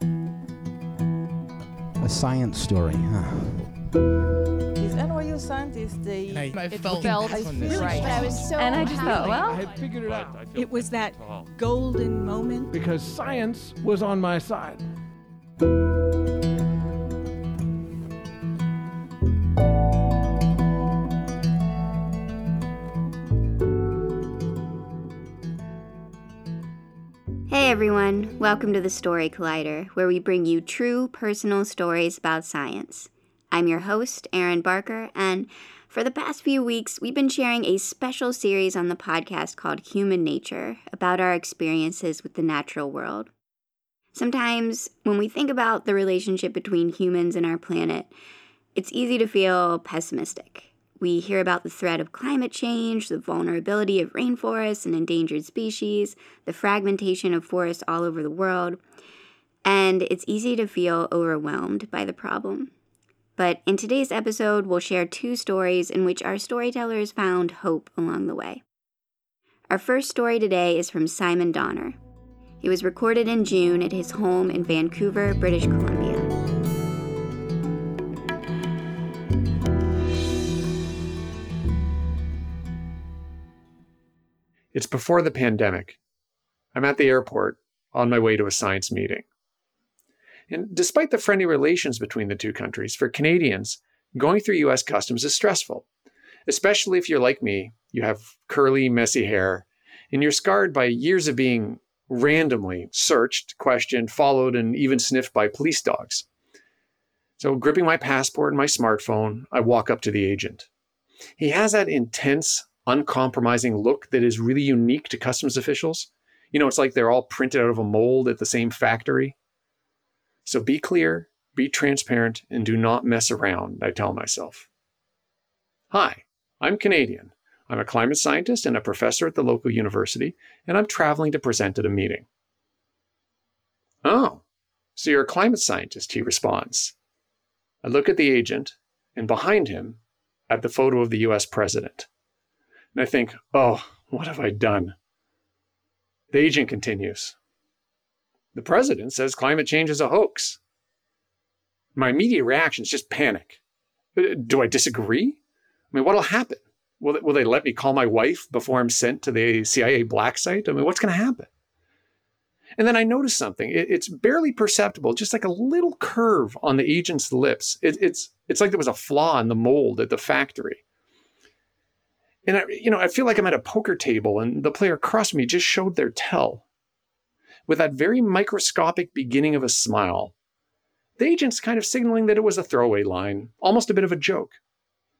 A science story, huh? These NYU scientists, they I, I it felt, felt it really right. I was so And I just thought, happy. well, I had figured it out it was that golden moment. because science was on my side. Hey everyone, welcome to the Story Collider, where we bring you true personal stories about science. I'm your host, Erin Barker, and for the past few weeks, we've been sharing a special series on the podcast called Human Nature about our experiences with the natural world. Sometimes, when we think about the relationship between humans and our planet, it's easy to feel pessimistic. We hear about the threat of climate change, the vulnerability of rainforests and endangered species, the fragmentation of forests all over the world, and it's easy to feel overwhelmed by the problem. But in today's episode, we'll share two stories in which our storytellers found hope along the way. Our first story today is from Simon Donner. It was recorded in June at his home in Vancouver, British Columbia. It's before the pandemic. I'm at the airport on my way to a science meeting. And despite the friendly relations between the two countries, for Canadians, going through US customs is stressful, especially if you're like me, you have curly, messy hair, and you're scarred by years of being randomly searched, questioned, followed, and even sniffed by police dogs. So, gripping my passport and my smartphone, I walk up to the agent. He has that intense, uncompromising look that is really unique to customs officials. You know, it's like they're all printed out of a mold at the same factory. So be clear, be transparent, and do not mess around, I tell myself. Hi, I'm Canadian. I'm a climate scientist and a professor at the local university, and I'm traveling to present at a meeting. Oh, so you're a climate scientist, he responds. I look at the agent, and behind him, at the photo of the US president. And I think, oh, what have I done? The agent continues. The president says climate change is a hoax. My immediate reaction is just panic. Uh, Do I disagree? I mean, what'll happen? Will they, will they let me call my wife before I'm sent to the CIA black site? I mean, what's going to happen? And then I notice something. It, it's barely perceptible, just like a little curve on the agent's lips. It, it's it's like there was a flaw in the mold at the factory. And I, you know, I feel like I'm at a poker table, and the player across me just showed their tell. With that very microscopic beginning of a smile, the agent's kind of signaling that it was a throwaway line, almost a bit of a joke.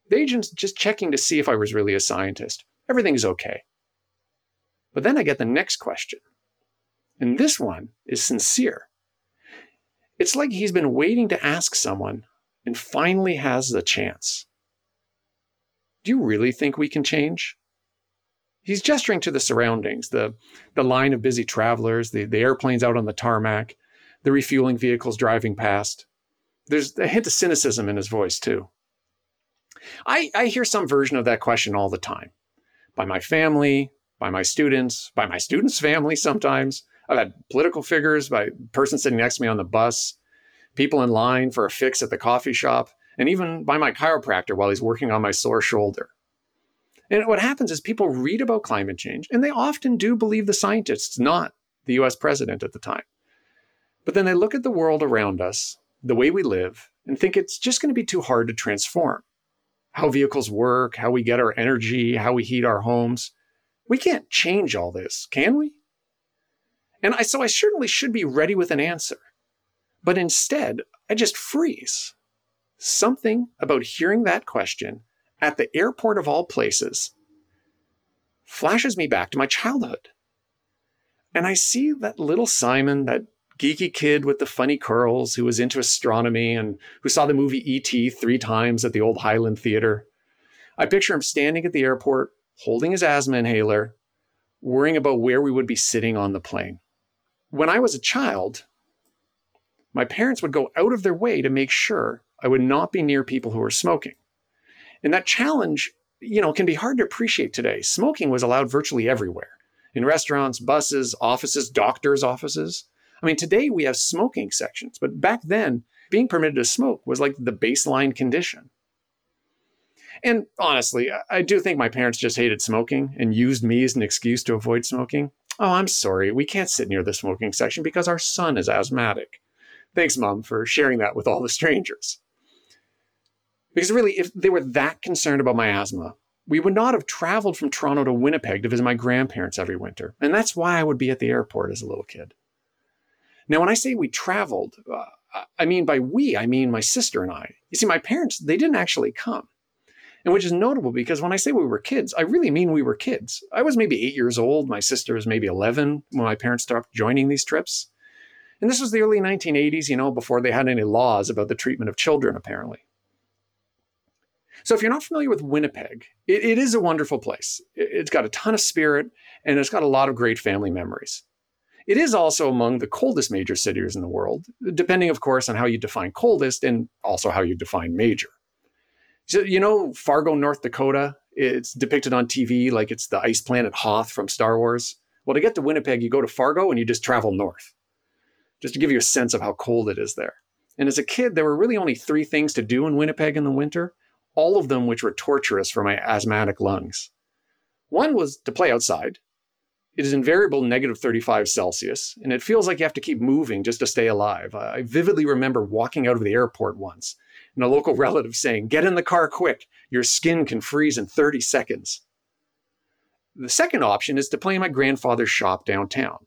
The agent's just checking to see if I was really a scientist. Everything's okay. But then I get the next question. And this one is sincere. It's like he's been waiting to ask someone and finally has the chance. Do you really think we can change? He's gesturing to the surroundings, the, the line of busy travelers, the, the airplanes out on the tarmac, the refueling vehicles driving past. There's a hint of cynicism in his voice, too. I, I hear some version of that question all the time by my family, by my students, by my students' family sometimes. I've had political figures, by person sitting next to me on the bus, people in line for a fix at the coffee shop, and even by my chiropractor while he's working on my sore shoulder. And what happens is people read about climate change, and they often do believe the scientists, not the US president at the time. But then they look at the world around us, the way we live, and think it's just going to be too hard to transform. How vehicles work, how we get our energy, how we heat our homes. We can't change all this, can we? And I, so I certainly should be ready with an answer. But instead, I just freeze. Something about hearing that question at the airport of all places flashes me back to my childhood. And I see that little Simon, that geeky kid with the funny curls who was into astronomy and who saw the movie E.T. three times at the old Highland Theater. I picture him standing at the airport, holding his asthma inhaler, worrying about where we would be sitting on the plane. When I was a child, my parents would go out of their way to make sure I would not be near people who were smoking. And that challenge, you know, can be hard to appreciate today. Smoking was allowed virtually everywhere in restaurants, buses, offices, doctors' offices. I mean, today we have smoking sections, but back then, being permitted to smoke was like the baseline condition. And honestly, I do think my parents just hated smoking and used me as an excuse to avoid smoking. Oh, I'm sorry, we can't sit near the smoking section because our son is asthmatic. Thanks, Mom, for sharing that with all the strangers. Because really, if they were that concerned about my asthma, we would not have traveled from Toronto to Winnipeg to visit my grandparents every winter. And that's why I would be at the airport as a little kid. Now, when I say we traveled, uh, I mean by we, I mean my sister and I. You see, my parents, they didn't actually come. And which is notable because when I say we were kids, I really mean we were kids. I was maybe eight years old. My sister was maybe 11 when my parents stopped joining these trips. And this was the early 1980s, you know, before they had any laws about the treatment of children, apparently. So if you're not familiar with Winnipeg, it, it is a wonderful place. It, it's got a ton of spirit and it's got a lot of great family memories. It is also among the coldest major cities in the world, depending, of course, on how you define coldest and also how you define major. So, you know, Fargo, North Dakota, it's depicted on TV like it's the ice planet Hoth from Star Wars. Well, to get to Winnipeg, you go to Fargo and you just travel north, just to give you a sense of how cold it is there. And as a kid, there were really only three things to do in Winnipeg in the winter all of them which were torturous for my asthmatic lungs. One was to play outside. It is invariable negative 35 Celsius, and it feels like you have to keep moving just to stay alive. I vividly remember walking out of the airport once and a local relative saying, Get in the car quick, your skin can freeze in 30 seconds. The second option is to play in my grandfather's shop downtown.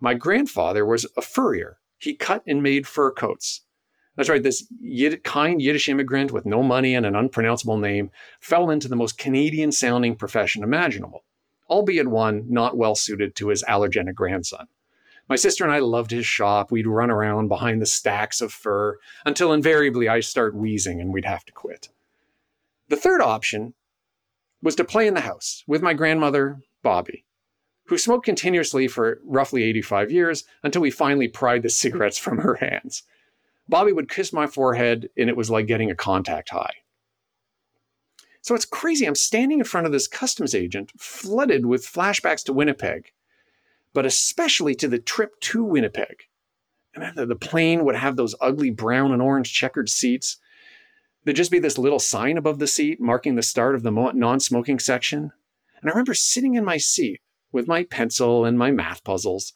My grandfather was a furrier. He cut and made fur coats. That's right. This Yid- kind Yiddish immigrant with no money and an unpronounceable name fell into the most Canadian sounding profession imaginable, albeit one not well suited to his allergenic grandson. My sister and I loved his shop. We'd run around behind the stacks of fur until invariably I start wheezing and we'd have to quit. The third option was to play in the house with my grandmother, Bobby, who smoked continuously for roughly 85 years until we finally pried the cigarettes from her hands. Bobby would kiss my forehead, and it was like getting a contact high. So it's crazy. I'm standing in front of this customs agent, flooded with flashbacks to Winnipeg, but especially to the trip to Winnipeg. And the plane would have those ugly brown and orange checkered seats. There'd just be this little sign above the seat marking the start of the non smoking section. And I remember sitting in my seat with my pencil and my math puzzles,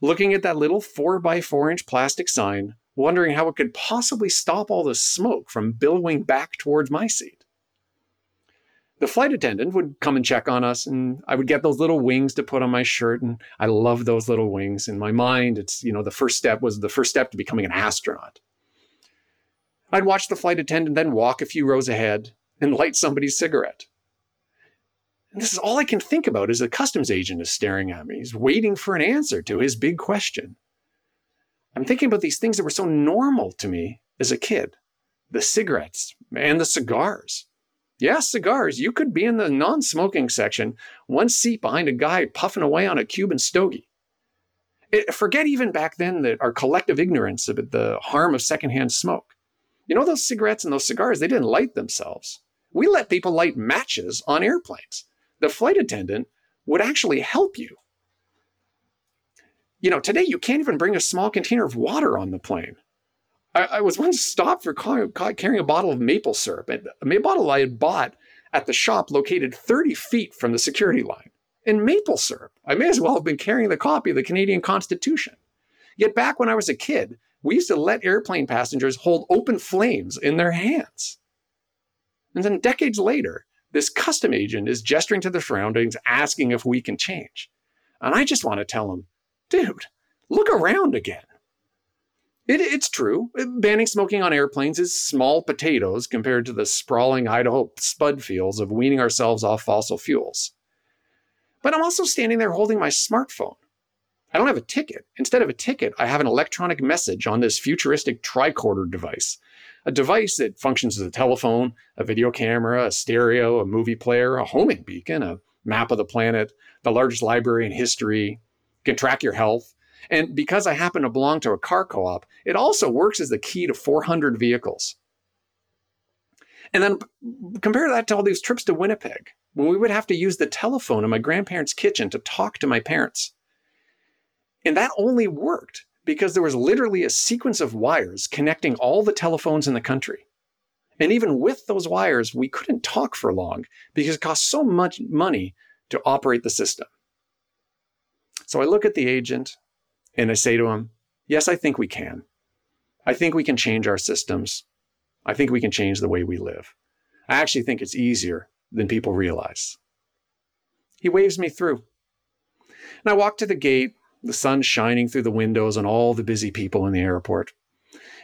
looking at that little four by four inch plastic sign wondering how it could possibly stop all the smoke from billowing back towards my seat. The flight attendant would come and check on us, and I would get those little wings to put on my shirt, and I love those little wings. In my mind, it's, you know, the first step was the first step to becoming an astronaut. I'd watch the flight attendant then walk a few rows ahead and light somebody's cigarette. And this is all I can think about as a customs agent is staring at me. He's waiting for an answer to his big question. I'm thinking about these things that were so normal to me as a kid the cigarettes and the cigars. Yes, cigars. You could be in the non smoking section, one seat behind a guy puffing away on a Cuban stogie. It, forget even back then that our collective ignorance of the harm of secondhand smoke. You know, those cigarettes and those cigars, they didn't light themselves. We let people light matches on airplanes. The flight attendant would actually help you you know, today you can't even bring a small container of water on the plane. I, I was once stopped for carrying a bottle of maple syrup, a bottle I had bought at the shop located 30 feet from the security line. And maple syrup. I may as well have been carrying the copy of the Canadian Constitution. Yet back when I was a kid, we used to let airplane passengers hold open flames in their hands. And then decades later, this custom agent is gesturing to the surroundings, asking if we can change. And I just want to tell him, dude, look around again. It, it's true. Banning smoking on airplanes is small potatoes compared to the sprawling Idaho spud fields of weaning ourselves off fossil fuels. But I'm also standing there holding my smartphone. I don't have a ticket. Instead of a ticket, I have an electronic message on this futuristic tricorder device, a device that functions as a telephone, a video camera, a stereo, a movie player, a homing beacon, a map of the planet, the largest library in history, can track your health. And because I happen to belong to a car co op, it also works as the key to 400 vehicles. And then compare that to all these trips to Winnipeg when we would have to use the telephone in my grandparents' kitchen to talk to my parents. And that only worked because there was literally a sequence of wires connecting all the telephones in the country. And even with those wires, we couldn't talk for long because it cost so much money to operate the system. So I look at the agent and I say to him, Yes, I think we can. I think we can change our systems. I think we can change the way we live. I actually think it's easier than people realize. He waves me through. And I walk to the gate, the sun shining through the windows on all the busy people in the airport.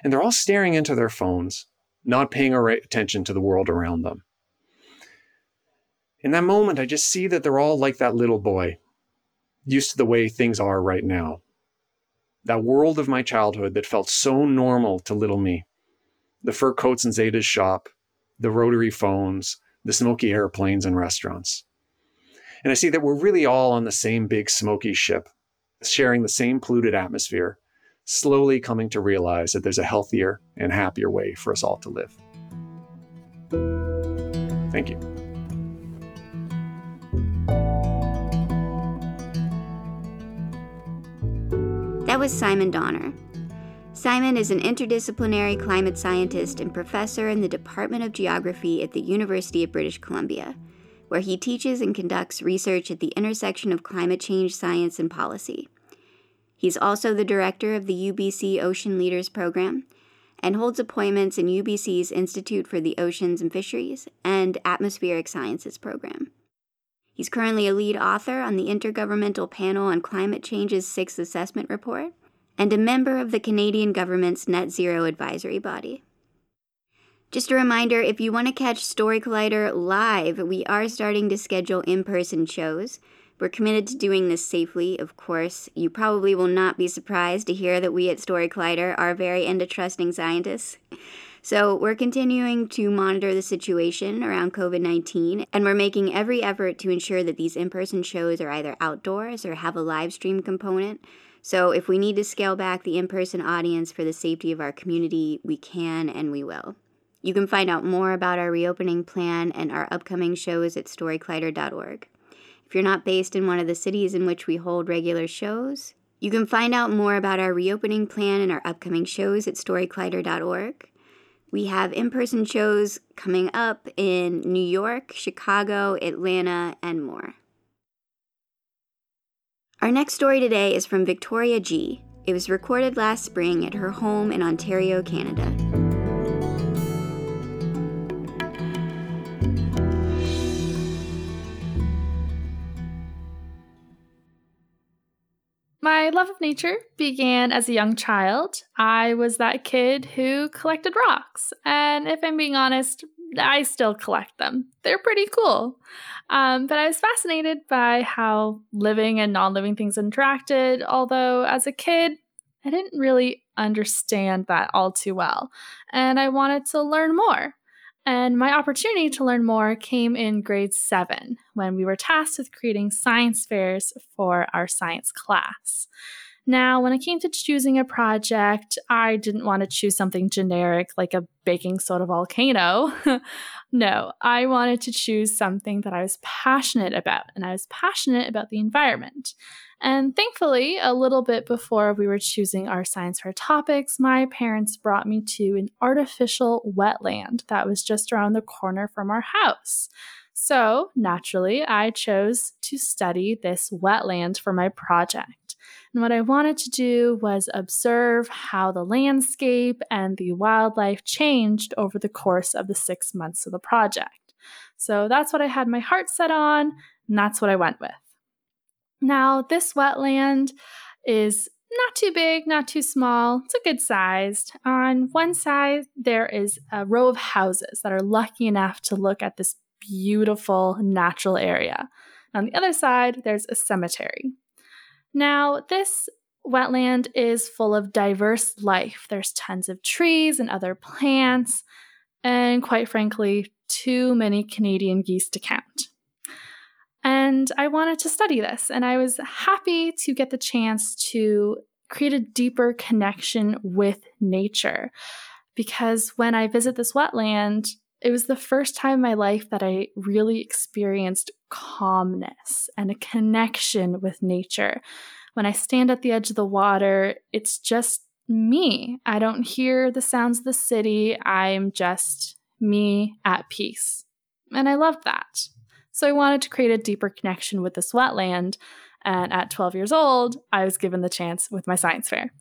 And they're all staring into their phones, not paying attention to the world around them. In that moment, I just see that they're all like that little boy, used to the way things are right now. That world of my childhood that felt so normal to little me. The fur coats in Zeta's shop, the rotary phones, the smoky airplanes and restaurants. And I see that we're really all on the same big smoky ship, sharing the same polluted atmosphere, slowly coming to realize that there's a healthier and happier way for us all to live. Thank you. Was Simon Donner. Simon is an interdisciplinary climate scientist and professor in the Department of Geography at the University of British Columbia, where he teaches and conducts research at the intersection of climate change science and policy. He's also the director of the UBC Ocean Leaders Program and holds appointments in UBC's Institute for the Oceans and Fisheries and Atmospheric Sciences program. He's currently a lead author on the Intergovernmental Panel on Climate Change's sixth assessment report and a member of the Canadian government's Net Zero Advisory Body. Just a reminder if you want to catch Story Collider live, we are starting to schedule in person shows. We're committed to doing this safely, of course. You probably will not be surprised to hear that we at Story Collider are very into trusting scientists. So, we're continuing to monitor the situation around COVID 19, and we're making every effort to ensure that these in person shows are either outdoors or have a live stream component so if we need to scale back the in person audience for the safety of our community, we can and we will. You can find out more about our reopening plan and our upcoming shows at storycollider.org. If you're not based in one of the cities in which we hold regular shows, you can find out more about our reopening plan and our upcoming shows at storycollider.org. We have in person shows coming up in New York, Chicago, Atlanta, and more. Our next story today is from Victoria Gee. It was recorded last spring at her home in Ontario, Canada. Love of nature began as a young child. I was that kid who collected rocks, and if I'm being honest, I still collect them. They're pretty cool. Um, but I was fascinated by how living and non living things interacted, although as a kid, I didn't really understand that all too well. And I wanted to learn more. And my opportunity to learn more came in grade seven when we were tasked with creating science fairs for our science class. Now, when it came to choosing a project, I didn't want to choose something generic like a baking soda volcano. no, I wanted to choose something that I was passionate about, and I was passionate about the environment. And thankfully, a little bit before we were choosing our science fair topics, my parents brought me to an artificial wetland that was just around the corner from our house. So, naturally, I chose to study this wetland for my project. And what I wanted to do was observe how the landscape and the wildlife changed over the course of the six months of the project. So that's what I had my heart set on, and that's what I went with. Now, this wetland is not too big, not too small. It's a good sized. On one side, there is a row of houses that are lucky enough to look at this beautiful natural area. On the other side, there's a cemetery. Now, this wetland is full of diverse life. There's tons of trees and other plants, and quite frankly, too many Canadian geese to count. And I wanted to study this, and I was happy to get the chance to create a deeper connection with nature. Because when I visit this wetland, it was the first time in my life that I really experienced calmness and a connection with nature. When I stand at the edge of the water, it's just me. I don't hear the sounds of the city. I'm just me at peace. And I love that. So I wanted to create a deeper connection with this wetland. And at 12 years old, I was given the chance with my science fair.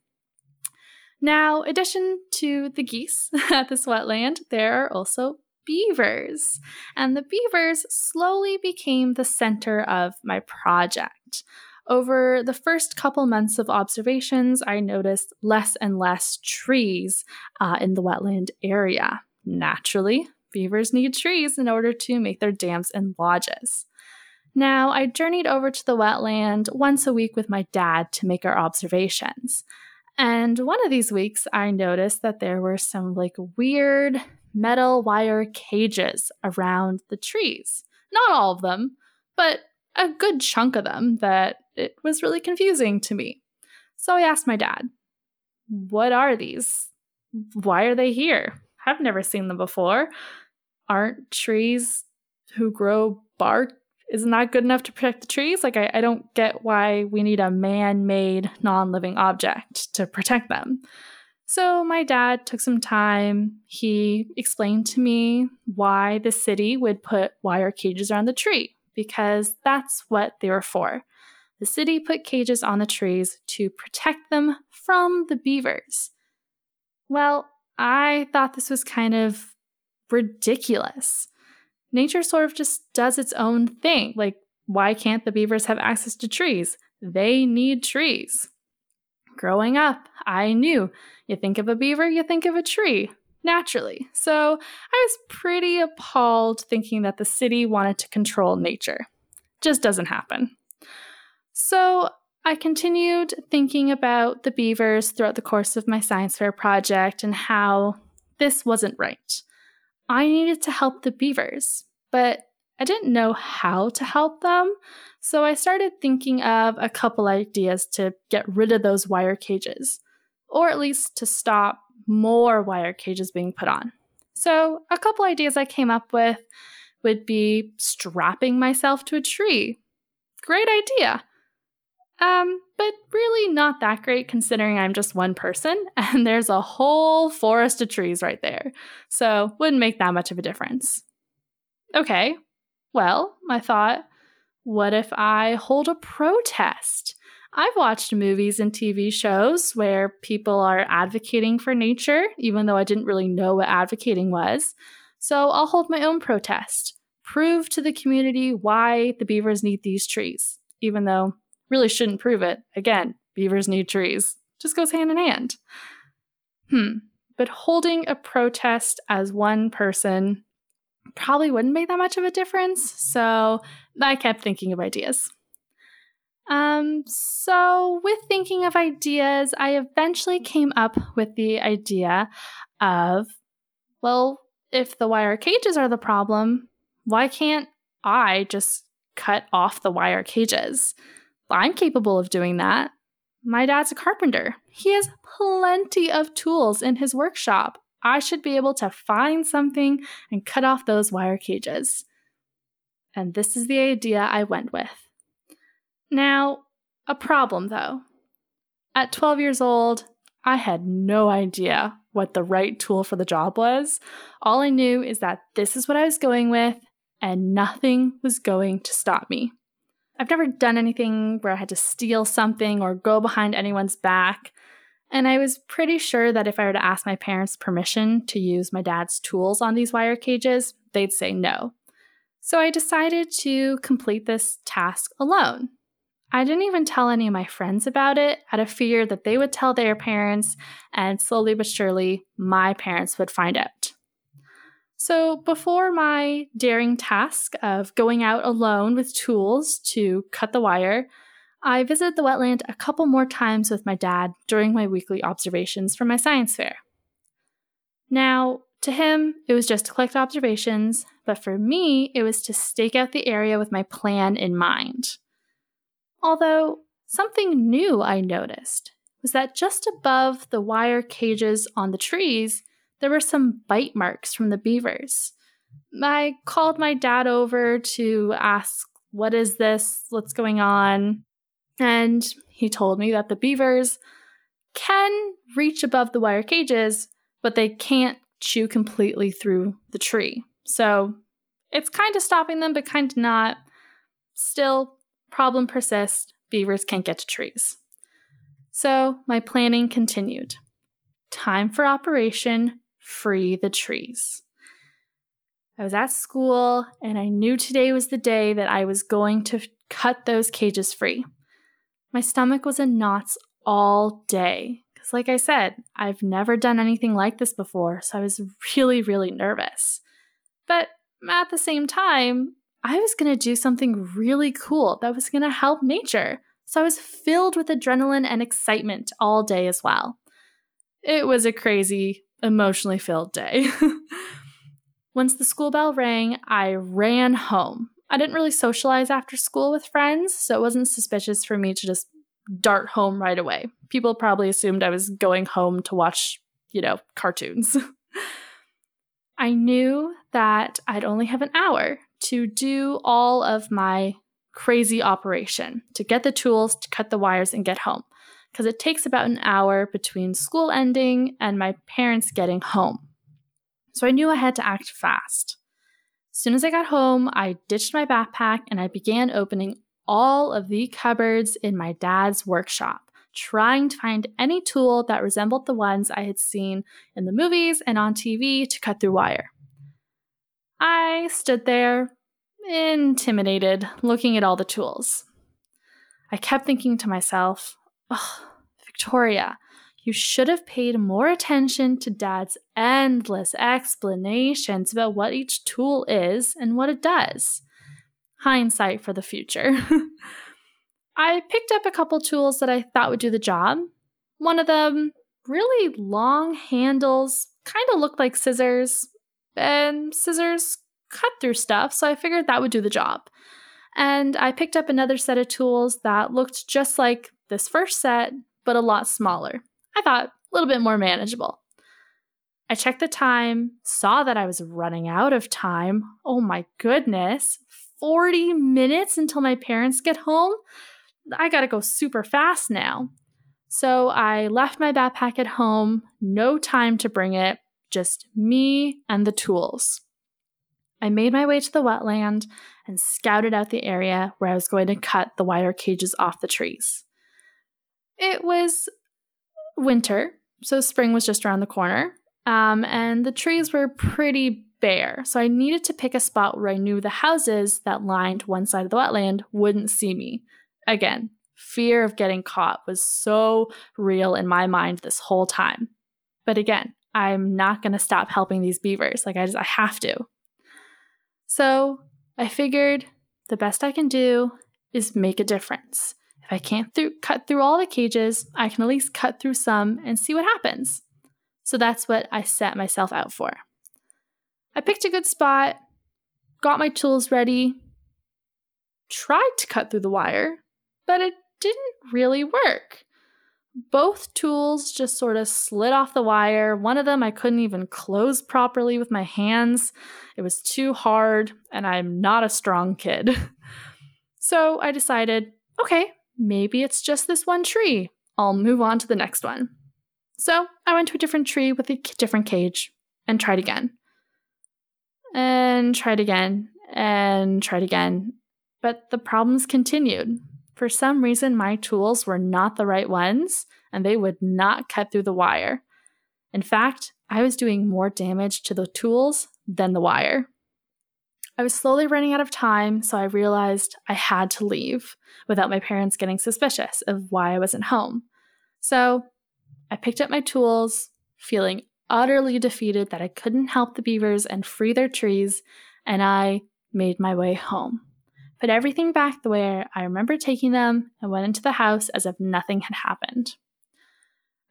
Now, addition to the geese at this wetland, there are also beavers. And the beavers slowly became the center of my project. Over the first couple months of observations, I noticed less and less trees uh, in the wetland area. Naturally, beavers need trees in order to make their dams and lodges. Now, I journeyed over to the wetland once a week with my dad to make our observations. And one of these weeks, I noticed that there were some like weird metal wire cages around the trees. Not all of them, but a good chunk of them that it was really confusing to me. So I asked my dad, What are these? Why are they here? I've never seen them before. Aren't trees who grow bark isn't that good enough to protect the trees? Like, I, I don't get why we need a man made, non living object to protect them. So, my dad took some time. He explained to me why the city would put wire cages around the tree, because that's what they were for. The city put cages on the trees to protect them from the beavers. Well, I thought this was kind of ridiculous. Nature sort of just does its own thing. Like, why can't the beavers have access to trees? They need trees. Growing up, I knew you think of a beaver, you think of a tree, naturally. So I was pretty appalled thinking that the city wanted to control nature. Just doesn't happen. So I continued thinking about the beavers throughout the course of my science fair project and how this wasn't right. I needed to help the beavers, but I didn't know how to help them. So I started thinking of a couple ideas to get rid of those wire cages, or at least to stop more wire cages being put on. So, a couple ideas I came up with would be strapping myself to a tree. Great idea. Um, but really not that great considering I'm just one person and there's a whole forest of trees right there. So, wouldn't make that much of a difference. Okay, well, I thought, what if I hold a protest? I've watched movies and TV shows where people are advocating for nature, even though I didn't really know what advocating was. So I'll hold my own protest, prove to the community why the beavers need these trees, even though really shouldn't prove it. Again, beavers need trees. Just goes hand in hand. Hmm. But holding a protest as one person probably wouldn't make that much of a difference. So I kept thinking of ideas. Um, so with thinking of ideas, I eventually came up with the idea of, well, if the wire cages are the problem, why can't I just cut off the wire cages? I'm capable of doing that. My dad's a carpenter. He has plenty of tools in his workshop. I should be able to find something and cut off those wire cages. And this is the idea I went with. Now, a problem though. At 12 years old, I had no idea what the right tool for the job was. All I knew is that this is what I was going with, and nothing was going to stop me. I've never done anything where I had to steal something or go behind anyone's back. And I was pretty sure that if I were to ask my parents permission to use my dad's tools on these wire cages, they'd say no. So I decided to complete this task alone. I didn't even tell any of my friends about it out of fear that they would tell their parents, and slowly but surely, my parents would find out. So, before my daring task of going out alone with tools to cut the wire, I visited the wetland a couple more times with my dad during my weekly observations for my science fair. Now, to him, it was just to collect observations, but for me, it was to stake out the area with my plan in mind. Although, something new I noticed was that just above the wire cages on the trees, there were some bite marks from the beavers. I called my dad over to ask, What is this? What's going on? And he told me that the beavers can reach above the wire cages, but they can't chew completely through the tree. So it's kind of stopping them, but kind of not. Still, problem persists. Beavers can't get to trees. So my planning continued. Time for operation free the trees. I was at school and I knew today was the day that I was going to cut those cages free. My stomach was in knots all day. Because, like I said, I've never done anything like this before, so I was really, really nervous. But at the same time, I was going to do something really cool that was going to help nature. So I was filled with adrenaline and excitement all day as well. It was a crazy, emotionally filled day. Once the school bell rang, I ran home. I didn't really socialize after school with friends, so it wasn't suspicious for me to just dart home right away. People probably assumed I was going home to watch, you know, cartoons. I knew that I'd only have an hour to do all of my crazy operation to get the tools to cut the wires and get home because it takes about an hour between school ending and my parents getting home. So I knew I had to act fast. As soon as I got home, I ditched my backpack and I began opening all of the cupboards in my dad's workshop, trying to find any tool that resembled the ones I had seen in the movies and on TV to cut through wire. I stood there, intimidated, looking at all the tools. I kept thinking to myself, oh, Victoria, you should have paid more attention to Dad's endless explanations about what each tool is and what it does. Hindsight for the future. I picked up a couple tools that I thought would do the job. One of them, really long handles, kind of looked like scissors, and scissors cut through stuff, so I figured that would do the job. And I picked up another set of tools that looked just like this first set, but a lot smaller. I thought a little bit more manageable. I checked the time, saw that I was running out of time. Oh my goodness, 40 minutes until my parents get home? I gotta go super fast now. So I left my backpack at home, no time to bring it, just me and the tools. I made my way to the wetland and scouted out the area where I was going to cut the wire cages off the trees. It was winter, so spring was just around the corner, um, and the trees were pretty bare. So I needed to pick a spot where I knew the houses that lined one side of the wetland wouldn't see me. Again, fear of getting caught was so real in my mind this whole time. But again, I'm not going to stop helping these beavers. Like I just I have to. So, I figured the best I can do is make a difference. If I can't cut through all the cages, I can at least cut through some and see what happens. So that's what I set myself out for. I picked a good spot, got my tools ready, tried to cut through the wire, but it didn't really work. Both tools just sort of slid off the wire. One of them I couldn't even close properly with my hands. It was too hard, and I'm not a strong kid. so I decided okay, maybe it's just this one tree. I'll move on to the next one. So I went to a different tree with a different cage and tried again. And tried again and tried again. But the problems continued. For some reason, my tools were not the right ones and they would not cut through the wire. In fact, I was doing more damage to the tools than the wire. I was slowly running out of time, so I realized I had to leave without my parents getting suspicious of why I wasn't home. So I picked up my tools, feeling utterly defeated that I couldn't help the beavers and free their trees, and I made my way home. put everything back the way I remember taking them, and went into the house as if nothing had happened.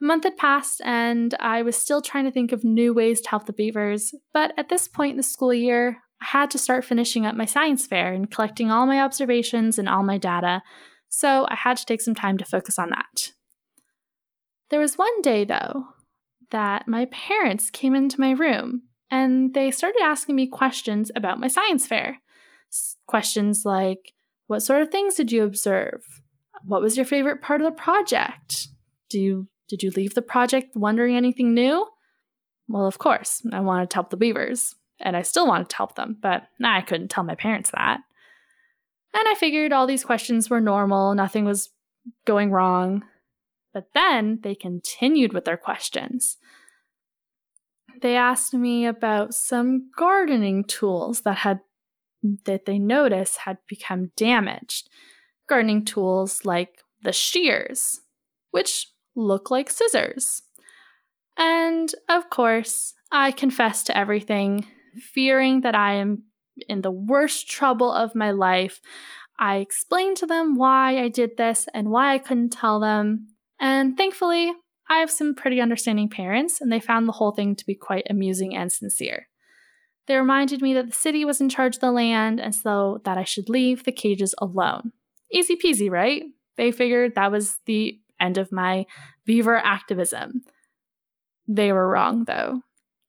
A month had passed, and I was still trying to think of new ways to help the beavers, but at this point in the school year, Had to start finishing up my science fair and collecting all my observations and all my data, so I had to take some time to focus on that. There was one day, though, that my parents came into my room and they started asking me questions about my science fair. Questions like, What sort of things did you observe? What was your favorite part of the project? Do you, did you leave the project wondering anything new? Well, of course, I wanted to help the beavers, and I still wanted to help them, but I couldn't tell my parents that. And I figured all these questions were normal, nothing was going wrong. But then they continued with their questions. They asked me about some gardening tools that had that they noticed had become damaged. Gardening tools like the shears, which look like scissors. And of course, I confessed to everything, fearing that I am in the worst trouble of my life. I explained to them why I did this and why I couldn't tell them, and thankfully, I have some pretty understanding parents, and they found the whole thing to be quite amusing and sincere. They reminded me that the city was in charge of the land, and so that I should leave the cages alone. Easy peasy, right? They figured that was the end of my beaver activism. They were wrong, though.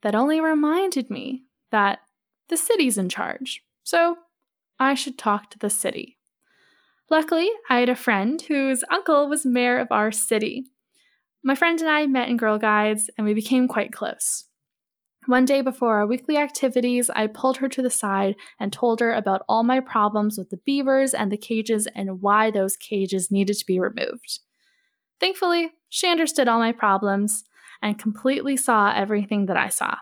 That only reminded me that the city's in charge, so I should talk to the city. Luckily, I had a friend whose uncle was mayor of our city. My friend and I met in Girl Guides, and we became quite close. One day before our weekly activities, I pulled her to the side and told her about all my problems with the beavers and the cages and why those cages needed to be removed. Thankfully, she understood all my problems and completely saw everything that I saw.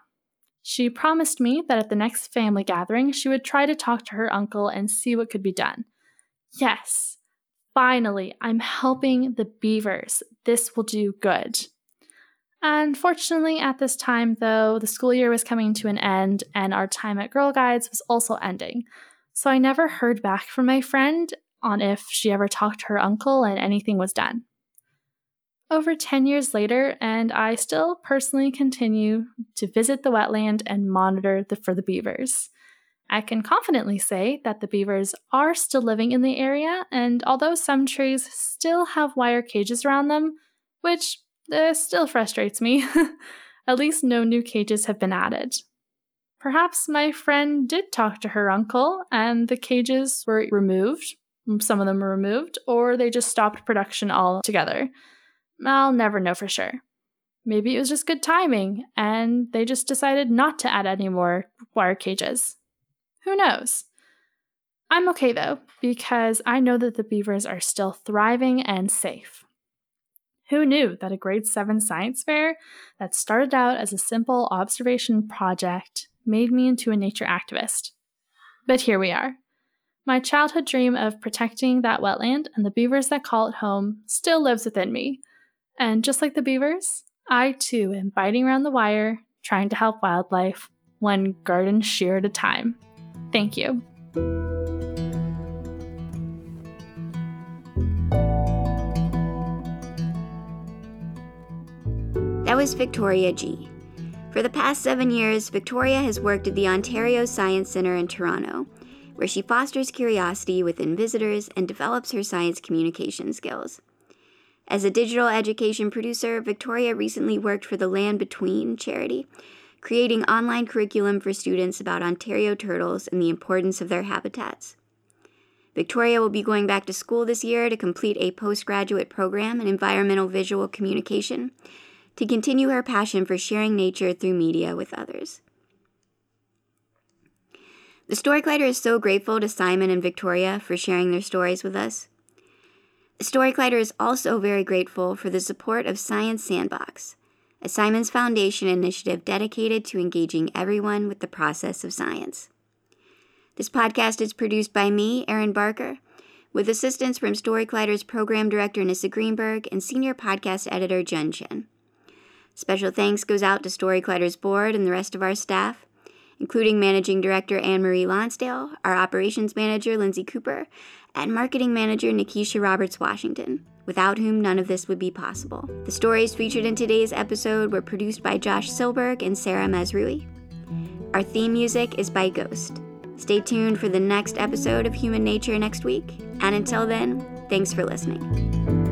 She promised me that at the next family gathering, she would try to talk to her uncle and see what could be done. Yes, finally, I'm helping the beavers. This will do good. Unfortunately, at this time, though, the school year was coming to an end and our time at Girl Guides was also ending. So I never heard back from my friend on if she ever talked to her uncle and anything was done. Over 10 years later, and I still personally continue to visit the wetland and monitor the, for the beavers. I can confidently say that the beavers are still living in the area, and although some trees still have wire cages around them, which uh, still frustrates me, at least no new cages have been added. Perhaps my friend did talk to her uncle and the cages were removed. Some of them were removed, or they just stopped production altogether. I'll never know for sure. Maybe it was just good timing and they just decided not to add any more wire cages. Who knows? I'm okay though, because I know that the beavers are still thriving and safe. Who knew that a grade 7 science fair that started out as a simple observation project made me into a nature activist? But here we are. My childhood dream of protecting that wetland and the beavers that call it home still lives within me. And just like the beavers, I too am biting around the wire, trying to help wildlife, one garden shear at a time. Thank you. That was Victoria Gee. For the past seven years, Victoria has worked at the Ontario Science Centre in Toronto, where she fosters curiosity within visitors and develops her science communication skills. As a digital education producer, Victoria recently worked for the Land Between charity, creating online curriculum for students about Ontario turtles and the importance of their habitats. Victoria will be going back to school this year to complete a postgraduate program in environmental visual communication to continue her passion for sharing nature through media with others. The Story Collider is so grateful to Simon and Victoria for sharing their stories with us. The Story Collider is also very grateful for the support of Science Sandbox, a Simons Foundation initiative dedicated to engaging everyone with the process of science. This podcast is produced by me, Erin Barker, with assistance from Story Collider's program director Nisse Greenberg and senior podcast editor Jen Chen. Special thanks goes out to Story Collider's board and the rest of our staff, including managing director Anne Marie Lonsdale, our operations manager Lindsay Cooper, and marketing manager Nikisha Roberts Washington, without whom none of this would be possible. The stories featured in today's episode were produced by Josh Silberg and Sarah Mazrui. Our theme music is by Ghost. Stay tuned for the next episode of Human Nature next week, and until then, thanks for listening.